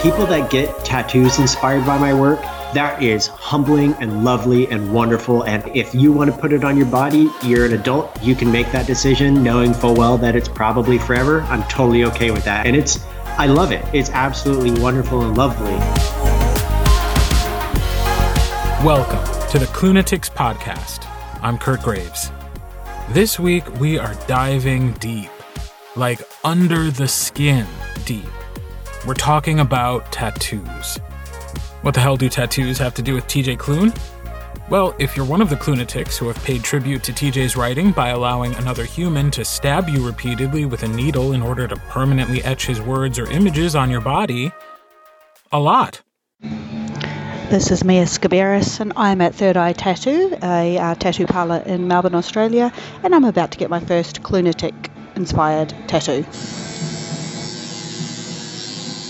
people that get tattoos inspired by my work, that is humbling and lovely and wonderful. And if you want to put it on your body, you're an adult, you can make that decision knowing full well that it's probably forever. I'm totally okay with that. And it's, I love it. It's absolutely wonderful and lovely. Welcome to the Klunatics Podcast. I'm Kirt Graves. This week we are diving deep, like under the skin deep. We're talking about tattoos. What the hell do tattoos have to do with TJ Klune? Well, if you're one of the Klunatics who have paid tribute to TJ's writing by allowing another human to stab you repeatedly with a needle in order to permanently etch his words or images on your body, a lot. This is Mia Sciberras, and I'm at Third Eye Tattoo, a uh, tattoo parlour in Melbourne, Australia, and I'm about to get my first Klunatic inspired tattoo.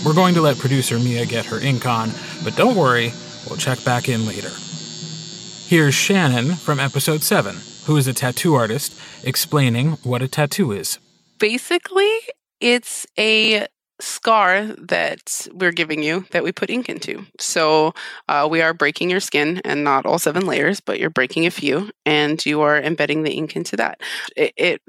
We're going to let producer Mia get her ink on, but don't worry, we'll check back in later. Here's Shannon from episode 7, who is a tattoo artist, explaining what a tattoo is. Basically, it's a scar that we're giving you that we put ink into. So uh, we are breaking your skin and not all seven layers, but you're breaking a few and you are embedding the ink into that. It, it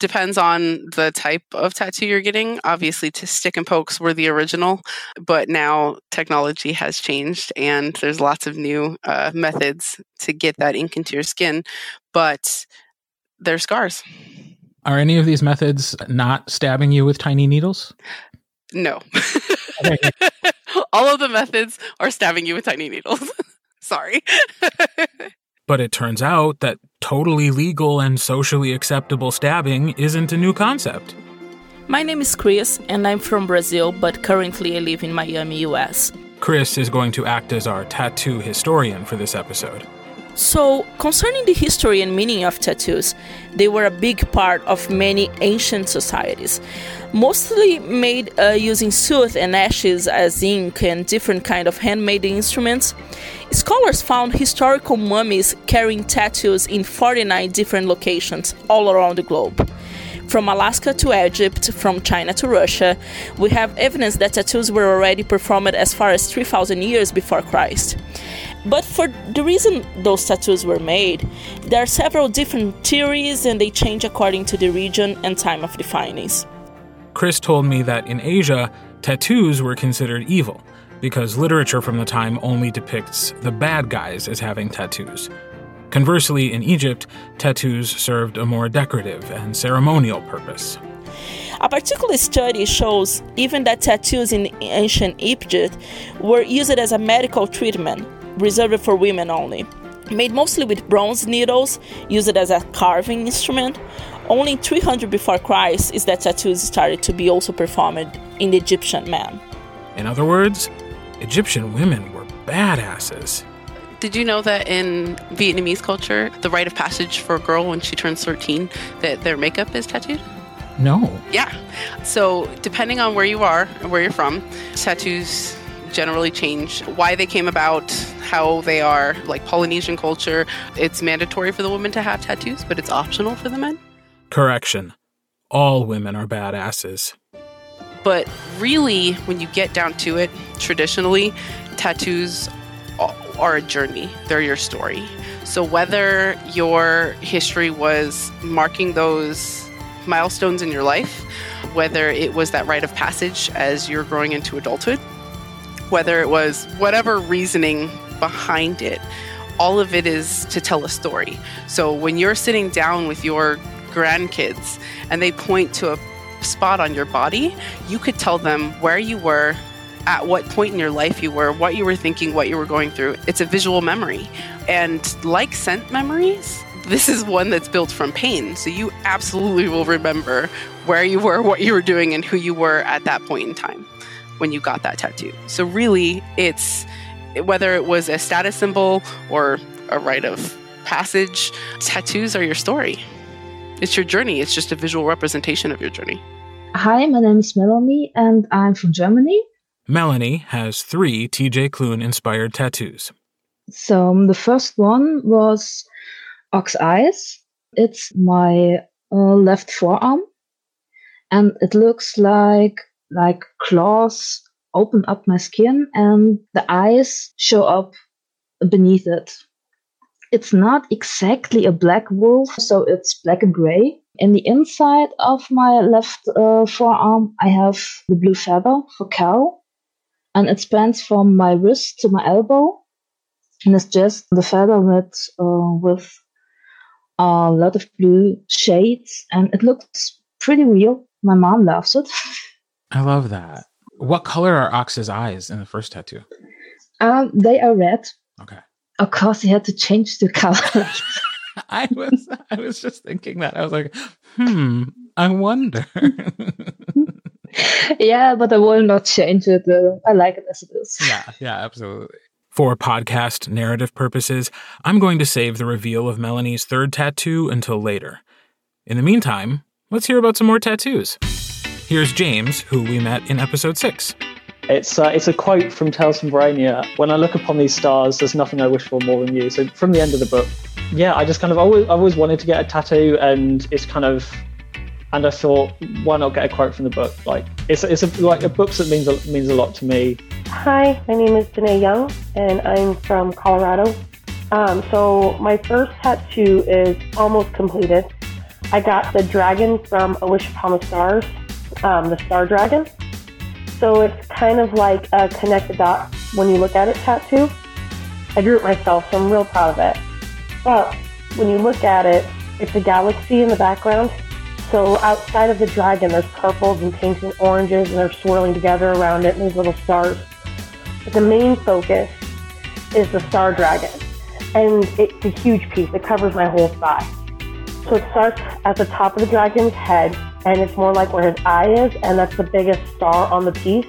depends on the type of tattoo you're getting. Obviously, to stick and pokes were the original, but now technology has changed and there's lots of new uh, methods to get that ink into your skin, but they're scars. Are any of these methods not stabbing you with tiny needles? No. All of the methods are stabbing you with tiny needles. Sorry. but it turns out that totally legal and socially acceptable stabbing isn't a new concept. My name is Chris, and I'm from Brazil, but currently I live in Miami, US. Chris is going to act as our tattoo historian for this episode. So, concerning the history and meaning of tattoos, they were a big part of many ancient societies, mostly made uh, using soot and ashes as ink and different kind of handmade instruments. Scholars found historical mummies carrying tattoos in 49 different locations all around the globe. From Alaska to Egypt, from China to Russia, we have evidence that tattoos were already performed as far as 3000 years before Christ. But for the reason those tattoos were made, there are several different theories and they change according to the region and time of the findings. Chris told me that in Asia, tattoos were considered evil because literature from the time only depicts the bad guys as having tattoos. Conversely, in Egypt, tattoos served a more decorative and ceremonial purpose. A particular study shows even that tattoos in ancient Egypt were used as a medical treatment reserved for women only. Made mostly with bronze needles, used as a carving instrument, only 300 before Christ is that tattoos started to be also performed in the Egyptian men. In other words, Egyptian women were badasses. Did you know that in Vietnamese culture, the rite of passage for a girl when she turns 13, that their makeup is tattooed? No. Yeah. So, depending on where you are and where you're from, tattoos generally change why they came about, how they are. Like Polynesian culture, it's mandatory for the women to have tattoos, but it's optional for the men. Correction. All women are badasses. But really, when you get down to it, traditionally, tattoos are a journey, they're your story. So, whether your history was marking those milestones in your life, whether it was that rite of passage as you're growing into adulthood, whether it was whatever reasoning behind it, all of it is to tell a story. So when you're sitting down with your grandkids and they point to a spot on your body, you could tell them where you were, at what point in your life you were, what you were thinking, what you were going through. It's a visual memory. And like scent memories, this is one that's built from pain. So you absolutely will remember where you were, what you were doing, and who you were at that point in time when you got that tattoo. So really, it's whether it was a status symbol or a rite of passage, tattoos are your story. It's your journey. It's just a visual representation of your journey. Hi, my name is Melanie and I'm from Germany. Melanie has three TJ Klune inspired tattoos. So um, the first one was ox eyes. It's my uh, left forearm and it looks like like claws open up my skin and the eyes show up beneath it. It's not exactly a black wolf, so it's black and gray. In the inside of my left uh, forearm, I have the blue feather for cow, and it spans from my wrist to my elbow, and it's just the feather with uh, with a lot of blue shades, and it looks pretty real. My mom loves it. I love that. What color are Ox's eyes in the first tattoo? Um, they are red. Okay. Of course, he had to change the color. I was I was just thinking that. I was like, hmm, I wonder. yeah, but I will not change it. Uh, I like it as it is. yeah, yeah, absolutely. For podcast narrative purposes, I'm going to save the reveal of Melanie's third tattoo until later. In the meantime, let's hear about some more tattoos. Here's James, who we met in episode 6. It's uh, it's a quote from Tales from Verania. When I look upon these stars, there's nothing I wish for more than you. So from the end of the book, yeah, I just kind of always I've always wanted to get a tattoo, and it's kind of, and I thought, why not get a quote from the book? Like it's it's a, like a book that means a, means a lot to me. Hi, my name is Danae Young, and I'm from Colorado. Um, so my first tattoo is almost completed. I got the dragon from A Wish Upon the Stars, um, the Star Dragon. So it's kind of like a connect the dot when you look at it tattoo. I drew it myself, so I'm real proud of it. But when you look at it, it's a galaxy in the background. So outside of the dragon, there's purples and pinks and oranges, and they're swirling together around it, and there's little stars. But the main focus is the star dragon, and it's a huge piece. It covers my whole thigh. So it starts at the top of the dragon's head, and it's more like where his eye is, and that's the biggest star on the piece.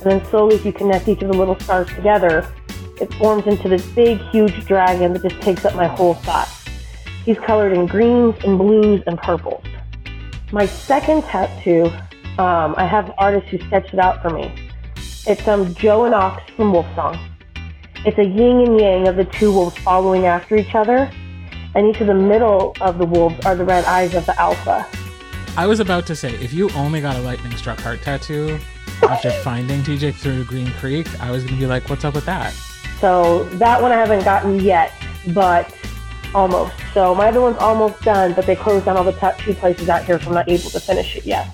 And then slowly, if you connect each of the little stars together, it forms into this big, huge dragon that just takes up my whole thigh. He's colored in greens and blues and purples. My second tattoo, um, I have the artist who sketched it out for me. It's um, Joe and Ox from Wolfsong. It's a yin and yang of the two wolves following after each other, and each of the middle of the wolves are the red eyes of the alpha. I was about to say, if you only got a lightning struck heart tattoo after finding TJ through Green Creek, I was going to be like, what's up with that? So that one I haven't gotten yet, but almost. So my other one's almost done, but they closed down all the tattoo places out here, so I'm not able to finish it yet.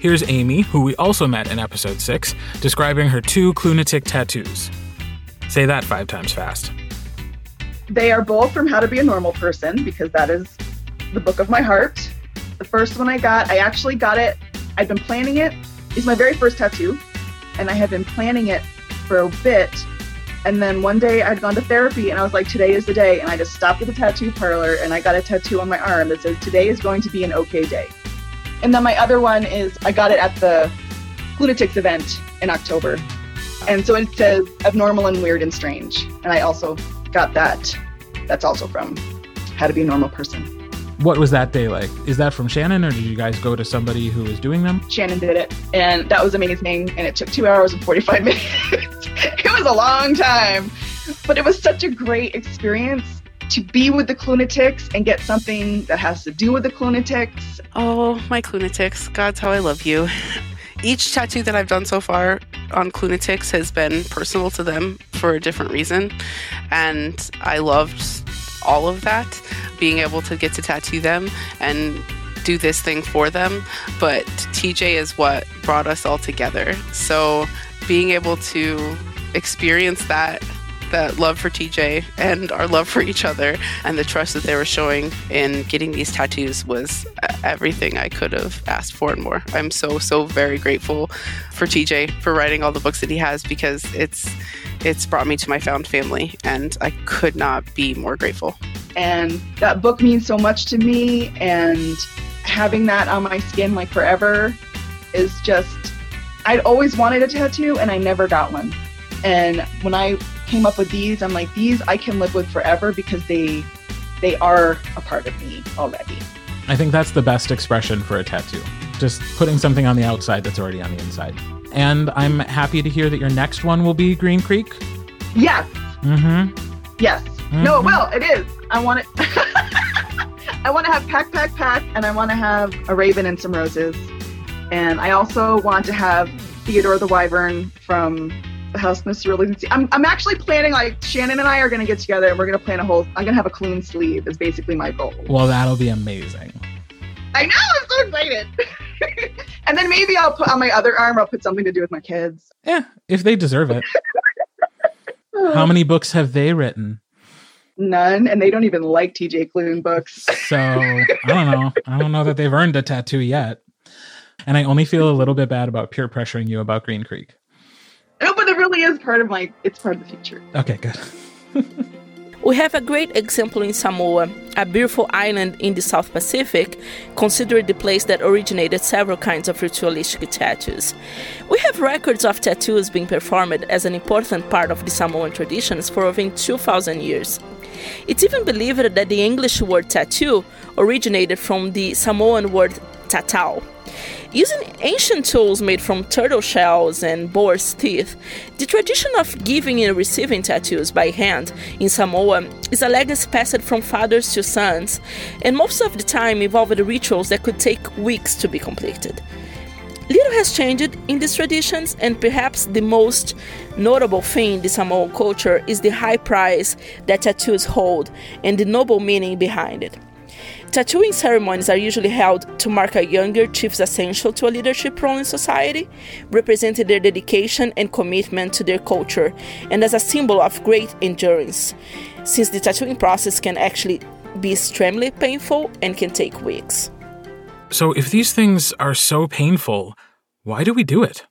Here's Amy, who we also met in episode 6, describing her two Klunatic tattoos. Say that five times fast. They are both from How to Be a Normal Person because that is the book of my heart. The first one I got, I actually got it, I'd been planning it. It's my very first tattoo, and I had been planning it for a bit. And then one day I'd gone to therapy and I was like, today is the day. And I just stopped at the tattoo parlor and I got a tattoo on my arm that says, today is going to be an okay day. And then my other one is I got it at the Klunatics event in October. And so it says abnormal and weird and strange. And I also got that. That's also from How to Be a Normal Person. What was that day like? Is that from Shannon, or did you guys go to somebody who was doing them? Shannon did it, and that was amazing. And it took two hours and 45 minutes. it was a long time, but it was such a great experience to be with the Klunatics and get something that has to do with the Klunatics. Oh, my Klunatics. God's how I love you. Each tattoo that I've done so far on Klunatics has been personal to them for a different reason. And I loved all of that, being able to get to tattoo them and do this thing for them. But TJ is what brought us all together. So being able to experience that that love for TJ and our love for each other and the trust that they were showing in getting these tattoos was everything I could have asked for and more. I'm so so very grateful for TJ for writing all the books that he has because it's it's brought me to my found family and I could not be more grateful. And that book means so much to me and having that on my skin like forever is just I'd always wanted a tattoo and I never got one. And when I came up with these, I'm like, these I can live with forever because they they are a part of me already. I think that's the best expression for a tattoo. Just putting something on the outside that's already on the inside. And I'm happy to hear that your next one will be Green Creek. Yes. Mm-hmm. Yes. Mm-hmm. No, well, it is. I want it. I want to have pack, pack, pack, and I want to have a raven and some roses. And I also want to have Theodore the Wyvern from the House Mr. Regency. I'm, I'm actually planning, like, Shannon and I are going to get together and we're going to plan a whole, I'm going to have a clean sleeve, is basically my goal. Well, that'll be amazing. I know, I'm so excited. and then maybe I'll put on my other arm, I'll put something to do with my kids. Yeah, if they deserve it. How many books have they written? None, and they don't even like TJ Klune books. So I don't know. I don't know that they've earned a tattoo yet. And I only feel a little bit bad about peer pressuring you about Green Creek. No, but it really is part of my. It's part of the future. Okay, good. We have a great example in Samoa, a beautiful island in the South Pacific, considered the place that originated several kinds of ritualistic tattoos. We have records of tattoos being performed as an important part of the Samoan traditions for over 2,000 years. It's even believed that the English word tattoo originated from the Samoan word tatau. Using ancient tools made from turtle shells and boar's teeth, the tradition of giving and receiving tattoos by hand in Samoa is a legacy passed from fathers to sons, and most of the time involved rituals that could take weeks to be completed. Little has changed in these traditions, and perhaps the most notable thing in the Samoan culture is the high price that tattoos hold and the noble meaning behind it. Tattooing ceremonies are usually held to mark a younger chief's ascension to a leadership role in society, representing their dedication and commitment to their culture, and as a symbol of great endurance, since the tattooing process can actually be extremely painful and can take weeks. So, if these things are so painful, why do we do it?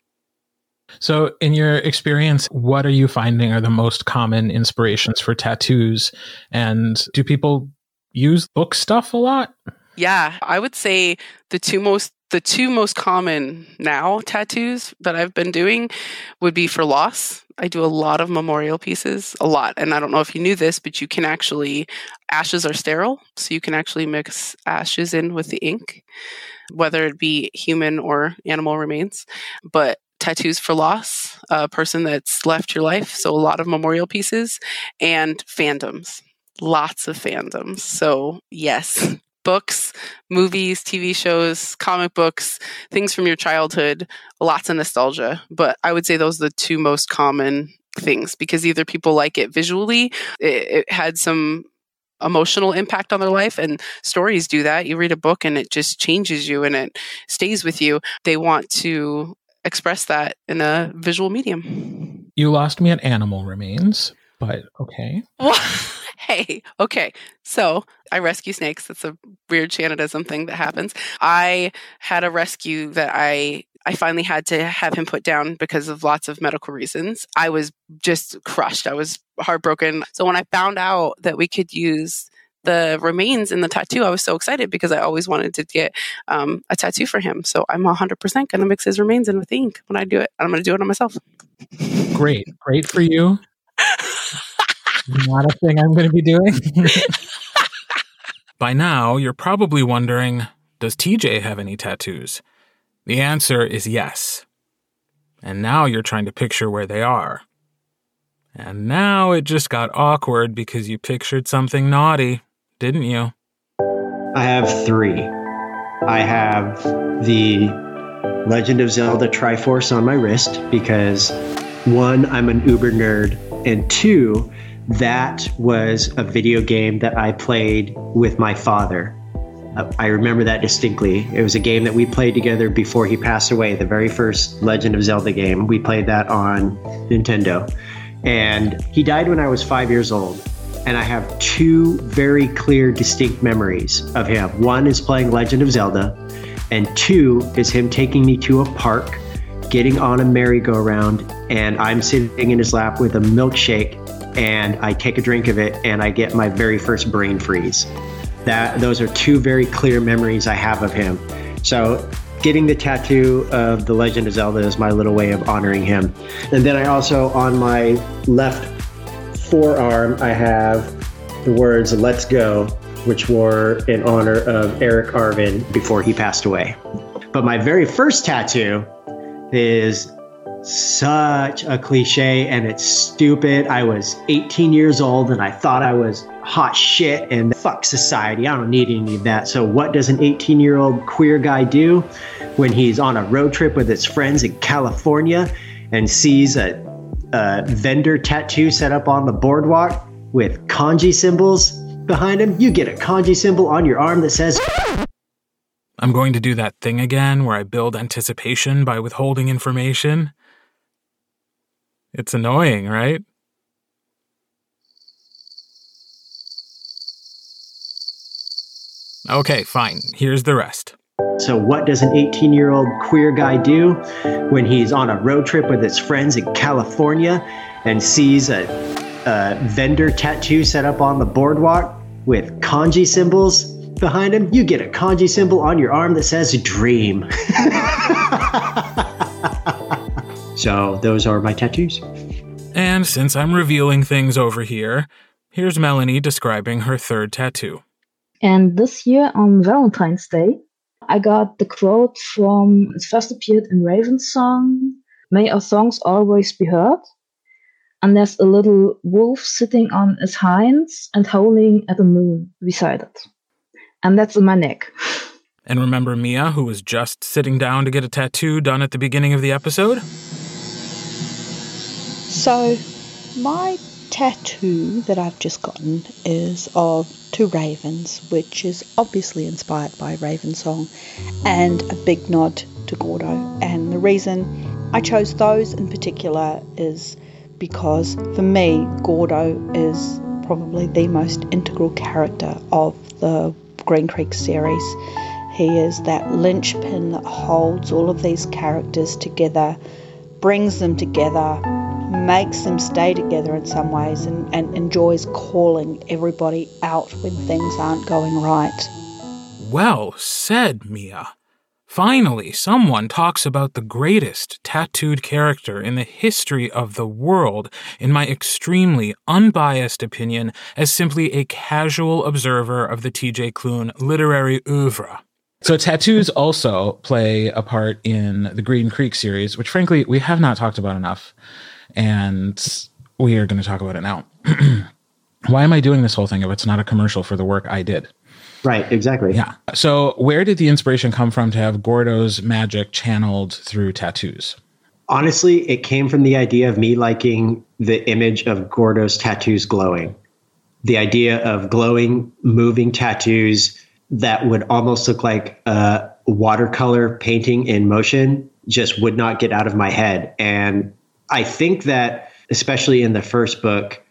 So, in your experience, what are you finding are the most common inspirations for tattoos? And do people use book stuff a lot? Yeah, I would say the two most the two most common now tattoos that I've been doing would be for loss. I do a lot of memorial pieces, a lot. And I don't know if you knew this, but you can actually ashes are sterile, so you can actually mix ashes in with the ink, whether it be human or animal remains. But tattoos for loss, a person that's left your life, so a lot of memorial pieces and fandoms lots of fandoms. So, yes, books, movies, TV shows, comic books, things from your childhood, lots of nostalgia. But I would say those are the two most common things because either people like it visually, it, it had some emotional impact on their life and stories do that you read a book and it just changes you and it stays with you they want to express that in a visual medium You lost me at animal remains, but okay. okay. So I rescue snakes. That's a weird Shannonism thing that happens. I had a rescue that I I finally had to have him put down because of lots of medical reasons. I was just crushed. I was heartbroken. So when I found out that we could use the remains in the tattoo, I was so excited because I always wanted to get um, a tattoo for him. So I'm 100% going to mix his remains in with ink when I do it. I'm going to do it on myself. Great. Great for you. Not a thing I'm going to be doing. By now, you're probably wondering Does TJ have any tattoos? The answer is yes. And now you're trying to picture where they are. And now it just got awkward because you pictured something naughty, didn't you? I have three. I have the Legend of Zelda Triforce on my wrist because one, I'm an uber nerd, and two, that was a video game that I played with my father. Uh, I remember that distinctly. It was a game that we played together before he passed away, the very first Legend of Zelda game. We played that on Nintendo. And he died when I was five years old. And I have two very clear, distinct memories of him. One is playing Legend of Zelda, and two is him taking me to a park, getting on a merry-go-round, and I'm sitting in his lap with a milkshake, and I take a drink of it, and I get my very first brain freeze. That those are two very clear memories I have of him. So getting the tattoo of the Legend of Zelda is my little way of honoring him. And then I also on my left forearm I have the words "Let's go," which were in honor of Eric Arvin before he passed away. But my very first tattoo is such a cliche and it's stupid. I was 18 years old and I thought I was hot shit and fuck society. I don't need any of that. So, what does an 18 year old queer guy do when he's on a road trip with his friends in California and sees a, a vendor tattoo set up on the boardwalk with kanji symbols behind him? You get a kanji symbol on your arm that says, I'm going to do that thing again where I build anticipation by withholding information. It's annoying, right? Okay, fine. Here's the rest. So, what does an 18 year old queer guy do when he's on a road trip with his friends in California and sees a, a vendor tattoo set up on the boardwalk with kanji symbols behind him? You get a kanji symbol on your arm that says dream. so, those are my tattoos. And since I'm revealing things over here, here's Melanie describing her third tattoo. And this year on Valentine's Day, I got the quote from it first appeared in Raven's song, May our songs always be heard. And there's a little wolf sitting on his hinds and howling at the moon beside it. And that's in my neck. And remember Mia, who was just sitting down to get a tattoo done at the beginning of the episode? So, my tattoo that I've just gotten is of two ravens, which is obviously inspired by Ravensong, and a big nod to Gordo. And the reason I chose those in particular is because for me, Gordo is probably the most integral character of the Green Creek series. He is that linchpin that holds all of these characters together, brings them together, makes them stay together in some ways and, and enjoys calling everybody out when things aren't going right. Well said, Mia. Finally, someone talks about the greatest tattooed character in the history of the world, in my extremely unbiased opinion, as simply a casual observer of the TJ Klune literary oeuvre. So, tattoos also play a part in the Green Creek series, which frankly we have not talked about enough. And we are going to talk about it now. Why am I doing this whole thing if it's not a commercial for the work I did? Right, exactly. Yeah. So, where did the inspiration come from to have Gordo's magic channeled through tattoos? Honestly, it came from the idea of me liking the image of Gordo's tattoos glowing. The idea of glowing, moving tattoos that would almost look like a watercolor painting in motion just would not get out of my head. And I think that, especially in the first book,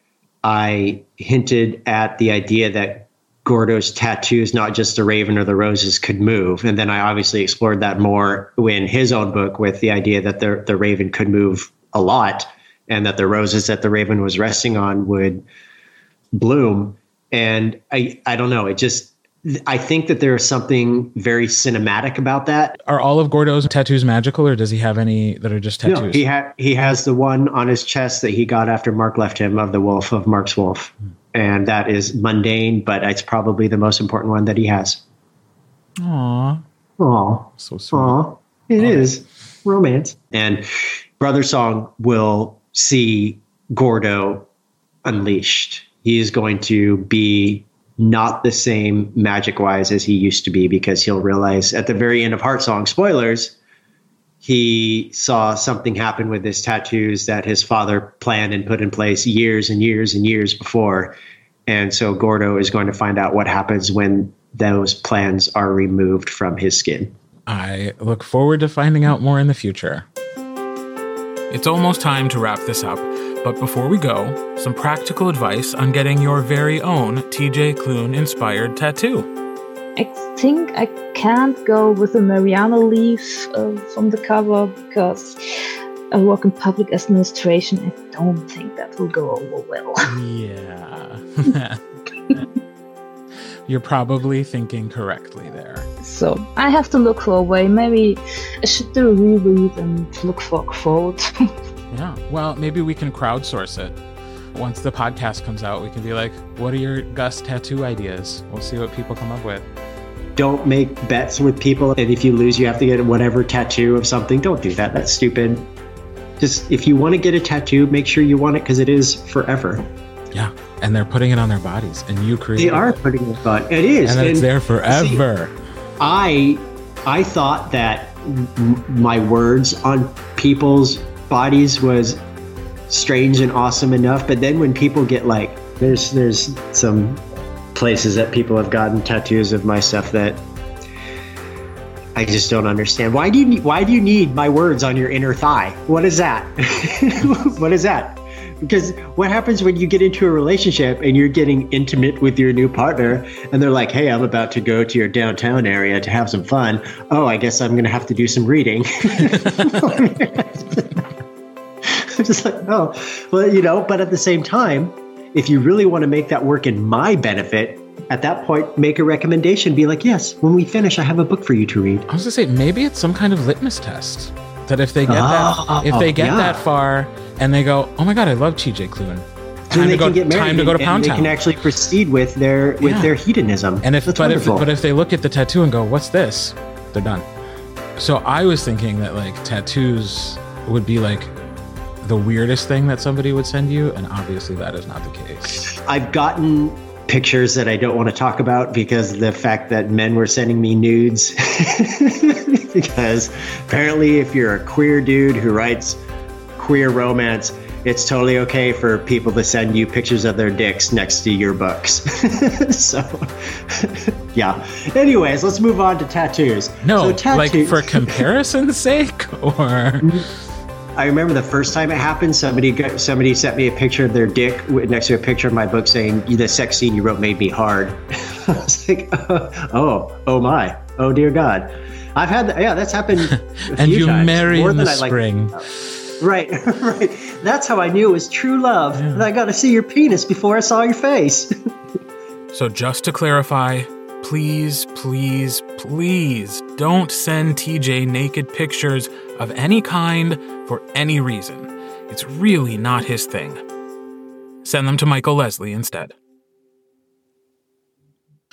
I hinted at the idea that Gordo's tattoos, not just the raven or the roses, could move. And then I obviously explored that more in his own book with the idea that the, the raven could move a lot and that the roses that the raven was resting on would bloom. And I, I don't know, it just, I think that there is something very cinematic about that. Are all of Gordo's tattoos magical, or does he have any that are just tattoos? No, he ha- he has the one on his chest that he got after Mark left him of the wolf of Mark's wolf, hmm. and that is mundane, but it's probably the most important one that he has. Aww, Aw, so sweet. aw, it is romance. And Brothersong will see Gordo unleashed. He is going to be not the same magic wise as he used to be because he'll realize at the very end of Heartsong, spoilers, he saw something happen with his tattoos that his father planned and put in place years and years and years before. And so Gordo is going to find out what happens when those plans are removed from his skin. I look forward to finding out more in the future. It's almost time to wrap this up, but before we go, some practical advice on getting your very own TJ Klune inspired tattoo. I think I can't go with the marijuana leaf uh, from the cover because I work in public administration. I don't think that will go over well. Yeah. You're probably thinking correctly there. So I have to look for a way. Maybe I should do a reread and look for a quote. Yeah. Well, maybe we can crowdsource it. Once the podcast comes out, we can be like, what are your Gus tattoo ideas? We'll see what people come up with. Don't make bets with people. And if you lose, you have to get whatever tattoo of something. Don't do that. That's stupid. Just if you want to get a tattoo, make sure you want it because it is forever. Yeah, and they're putting it on their bodies, and you create. They are putting it on. It is, and, and it's there forever. See, I I thought that m- my words on people's bodies was strange and awesome enough, but then when people get like, there's there's some places that people have gotten tattoos of my stuff that I just don't understand. Why do you need, why do you need my words on your inner thigh? What is that? what is that? Because what happens when you get into a relationship and you're getting intimate with your new partner and they're like, "Hey, I'm about to go to your downtown area to have some fun." Oh, I guess I'm going to have to do some reading. just like, "Oh, well, you know, but at the same time, if you really want to make that work in my benefit, at that point, make a recommendation. Be like, yes, when we finish, I have a book for you to read. I was gonna say maybe it's some kind of litmus test that if they get that if they get ah, yeah. that far and they go, oh my god, I love TJ. Then Time they to go. can get married. time to go to and Pound They Town. can actually proceed with their with Yeah. their hedonism. And if That's but if but if they look at the tattoo and go, "What's this?" They're done. So I was thinking that like tattoos would be like the weirdest thing that somebody would send you, and obviously that is not the case. I've gotten pictures that I don't want to talk about because of the fact that men were sending me nudes. because apparently, if you're a queer dude who writes queer romance, it's totally okay for people to send you pictures of their dicks next to your books. so, yeah. Anyways, let's move on to tattoos. No, so like for comparison's sake, or mm, I remember the first time it happened. Somebody got, somebody sent me a picture of their dick next to a picture of my book, saying the sex scene you wrote made me hard. I was like, oh, oh my, oh dear God. I've had that. Yeah, that's happened. A and few you times, marry in the I like- spring. Right, right. That's how I knew it was true love. Yeah. And I got to see your penis before I saw your face. So just to clarify, please, please, please don't send TJ naked pictures of any kind for any reason. It's really not his thing. Send them to Michael Leslie instead.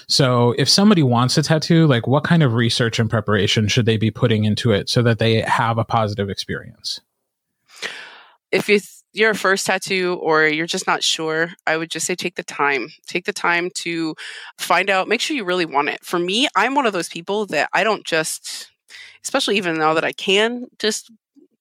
So, if somebody wants a tattoo, like what kind of research and preparation should they be putting into it so that they have a positive experience? if it's your first tattoo or you're just not sure, I would just say take the time. Take the time to find out, make sure you really want it. For me, I'm one of those people that I don't just, especially even now that I can just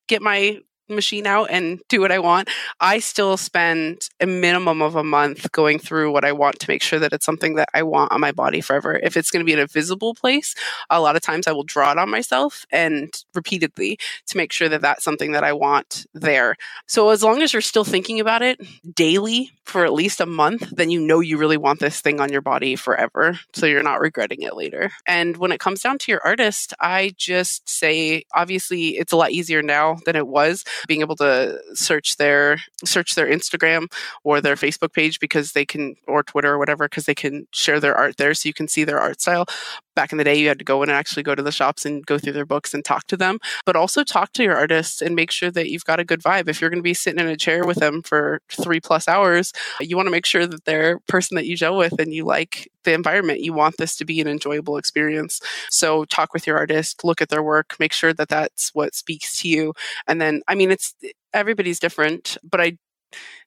get my machine out and do what I want, I still spend a minimum of a month going through what I want to make sure that it's something that I want on my body forever. If it's going to be in a visible place, a lot of times I will draw it on myself and repeatedly to make sure that that's something that I want there. So as long as you're still thinking about it daily for at least a month, then you know you really want this thing on your body forever. So you're not regretting it later. And when it comes down to your artist, I just say obviously it's a lot easier now than it was being able to search their search their Instagram or their Facebook page because they can or Twitter or whatever because they can share their art there so you can see their art style. Back in the day you had to go in and actually go to the shops and go through their books and talk to them, but also talk to your artists and make sure that you've got a good vibe. If you're going to be sitting in a chair with them for 3 plus hours, you want to make sure that they're person that you gel with and you like the environment. You want this to be an enjoyable experience. So talk with your artist, look at their work, make sure that that's what speaks to you. And then, I mean, it's everybody's different, but I,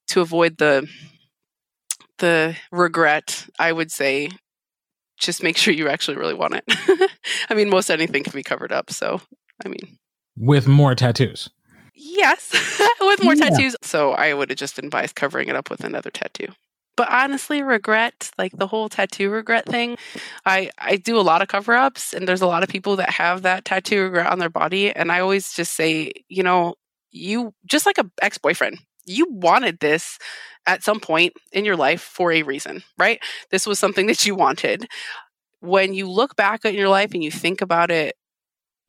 to avoid the, the regret, I would say just make sure you actually really want it. I mean, most anything can be covered up. So, I mean, With more tattoos. Yes, with more Yeah. tattoos. So I would have just advised covering it up with another tattoo. But honestly, regret, like the whole tattoo regret thing, I, I do a lot of cover ups, and there's a lot of people that have that tattoo regret on their body. And I always just say, you know, you just like a ex boyfriend, you wanted this at some point in your life for a reason, right? This was something that you wanted. When you look back at your life and you think about it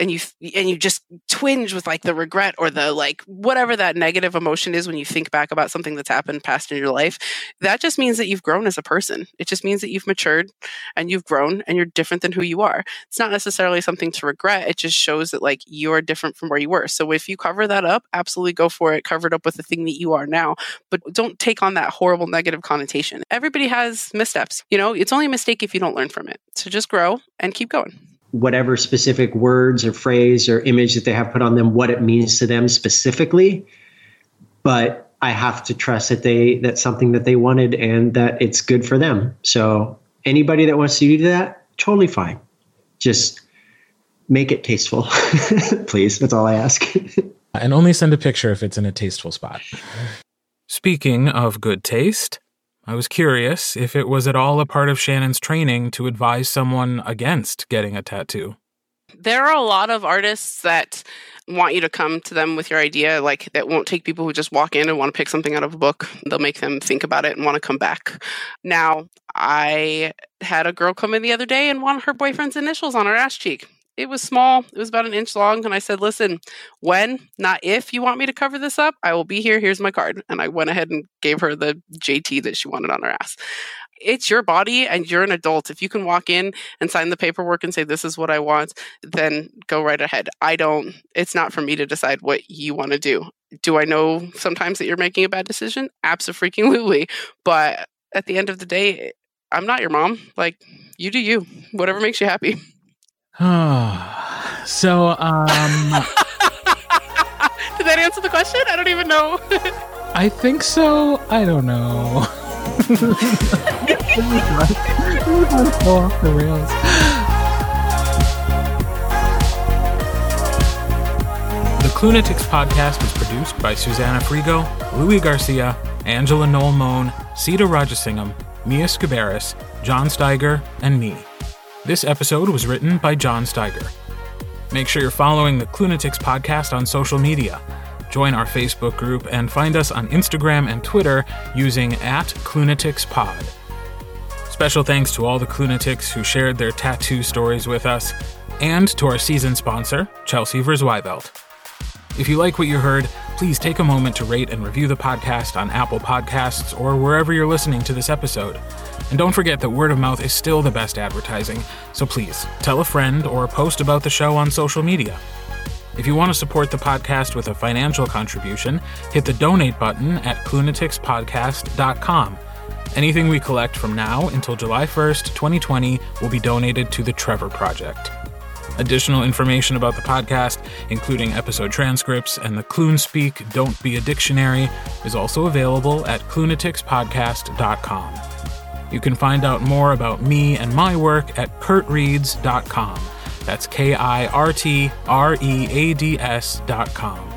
and you and you just twinge with like the regret or the like whatever that negative emotion is when you think back about something that's happened past in your life that just means that you've grown as a person. It just means that you've matured and you've grown and you're different than who you are. It's not necessarily something to regret it just shows that like you're different from where you were. So if you cover that up absolutely go for it cover it up with the thing that you are now but don't take on that horrible negative connotation. Everybody has missteps you know? It's only a mistake if you don't learn from it. So just grow and keep going whatever specific words or phrase or image that they have put on them, what it means to them specifically. But I have to trust that they that's something that they wanted and that it's good for them. So anybody that wants to do that, totally fine. Just make it tasteful, please. That's all I ask. and only send a picture if it's in a tasteful spot. Speaking of good taste, I was curious if it was at all a part of Shannon's training to advise someone against getting a tattoo. There are a lot of artists that want you to come to them with your idea, like that won't take people who just walk in and want to pick something out of a book. They'll make them think about it and want to come back. Now, I had a girl come in the other day and want her boyfriend's initials on her ass cheek. It was small, it was about an inch long. And I said, Listen, when, not if you want me to cover this up, I will be here. Here's my card. And I went ahead and gave her the JT that she wanted on her ass it's your body and you're an adult. If you can walk in and sign the paperwork and say, This is what I want, then go right ahead. I don't, it's not for me to decide what you want to do. Do I know sometimes that you're making a bad decision? Absolutely. But at the end of the day, I'm not your mom. Like, you do you, whatever makes you happy. so, um. Did that answer the question? I don't even know. I think so. I don't know. so off the rails. The Klunatics podcast was produced by Susannah Frigo, Luis Garcia, Angela Noll Mohn, Sita Rajasingham, Mia Sciberras, Jon Steiger, and me. This episode was written by Jon Steiger. Make sure you're following the Klunatics podcast on social media. Join our Facebook group and find us on Instagram and Twitter using at KlunaticsPod. Special thanks to all the Klunatics who shared their tattoo stories with us, and to our season sponsor, Chelsea Verzwyvelt. If you like what you heard, please take a moment to rate and review the podcast on Apple Podcasts or wherever you're listening to this episode. And don't forget that word of mouth is still the best advertising, so please tell a friend or post about the show on social media. If you want to support the podcast with a financial contribution, hit the donate button at klunaticspodcast.com. Anything we collect from now until July 1st, 2020 will be donated to the Trevor Project. Additional information about the podcast, including episode transcripts and the Klunespeak Don't Be a Dictionary, is also available at klunaticspodcast.com. You can find out more about me and my work at kirtreads.com. That's K I R T R E A D S.com.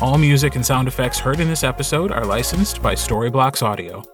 All music and sound effects heard in this episode are licensed by Storyblocks Audio.